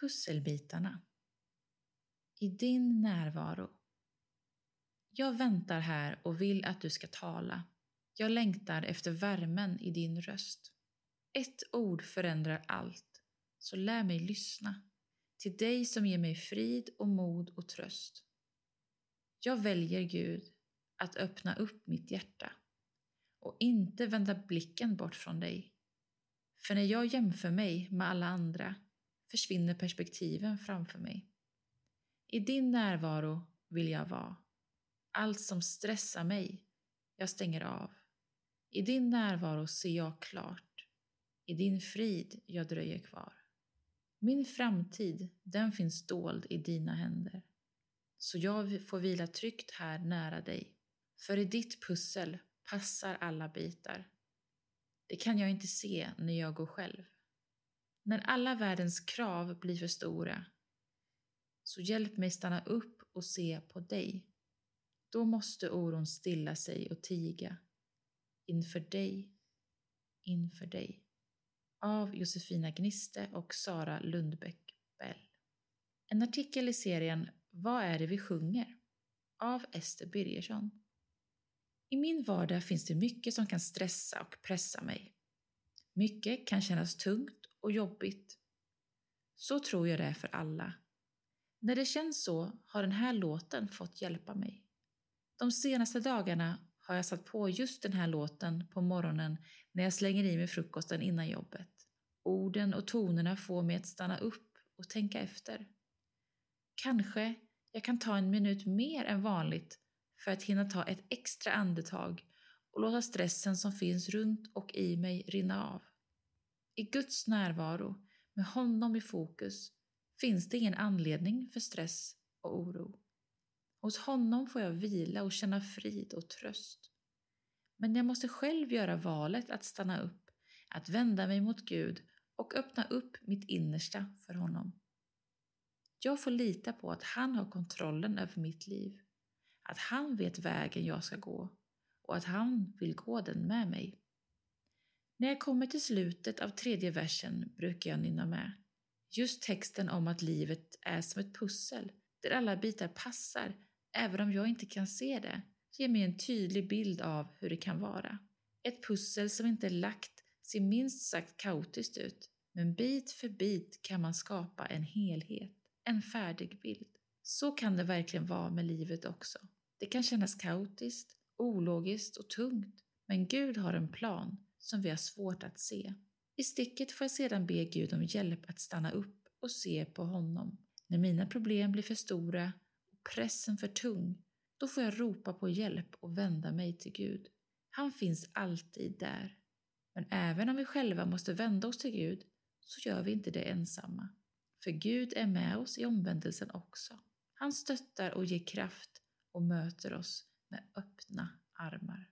Pusselbitarna. I din närvaro. Jag väntar här och vill att du ska tala. Jag längtar efter värmen i din röst. Ett ord förändrar allt, så lär mig lyssna till dig som ger mig frid och mod och tröst. Jag väljer Gud att öppna upp mitt hjärta och inte vända blicken bort från dig. För när jag jämför mig med alla andra försvinner perspektiven framför mig. I din närvaro vill jag vara. Allt som stressar mig, jag stänger av. I din närvaro ser jag klart. I din frid jag dröjer kvar. Min framtid, den finns dold i dina händer. Så jag får vila tryggt här nära dig. För i ditt pussel passar alla bitar. Det kan jag inte se när jag går själv. När alla världens krav blir för stora, så hjälp mig stanna upp och se på dig. Då måste oron stilla sig och tiga. Inför dig, inför dig. Av Josefina Gniste och Sara Lundbäck Bell. En artikel i serien Vad är det vi sjunger? Av Ester Birgersson. I min vardag finns det mycket som kan stressa och pressa mig. Mycket kan kännas tungt och jobbigt. Så tror jag det är för alla. När det känns så har den här låten fått hjälpa mig. De senaste dagarna har jag satt på just den här låten på morgonen när jag slänger i mig frukosten innan jobbet. Orden och tonerna får mig att stanna upp och tänka efter. Kanske jag kan ta en minut mer än vanligt för att hinna ta ett extra andetag och låta stressen som finns runt och i mig rinna av. I Guds närvaro, med honom i fokus, finns det ingen anledning för stress och oro. Hos honom får jag vila och känna frid och tröst. Men jag måste själv göra valet att stanna upp, att vända mig mot Gud och öppna upp mitt innersta för honom. Jag får lita på att han har kontrollen över mitt liv, att han vet vägen jag ska gå och att han vill gå den med mig. När jag kommer till slutet av tredje versen brukar jag nynna med. Just texten om att livet är som ett pussel där alla bitar passar, även om jag inte kan se det, ger mig en tydlig bild av hur det kan vara. Ett pussel som inte är lagt ser minst sagt kaotiskt ut, men bit för bit kan man skapa en helhet, en färdig bild. Så kan det verkligen vara med livet också. Det kan kännas kaotiskt, ologiskt och tungt, men Gud har en plan som vi har svårt att se. I sticket får jag sedan be Gud om hjälp att stanna upp och se på honom. När mina problem blir för stora och pressen för tung, då får jag ropa på hjälp och vända mig till Gud. Han finns alltid där. Men även om vi själva måste vända oss till Gud, så gör vi inte det ensamma. För Gud är med oss i omvändelsen också. Han stöttar och ger kraft och möter oss med öppna armar.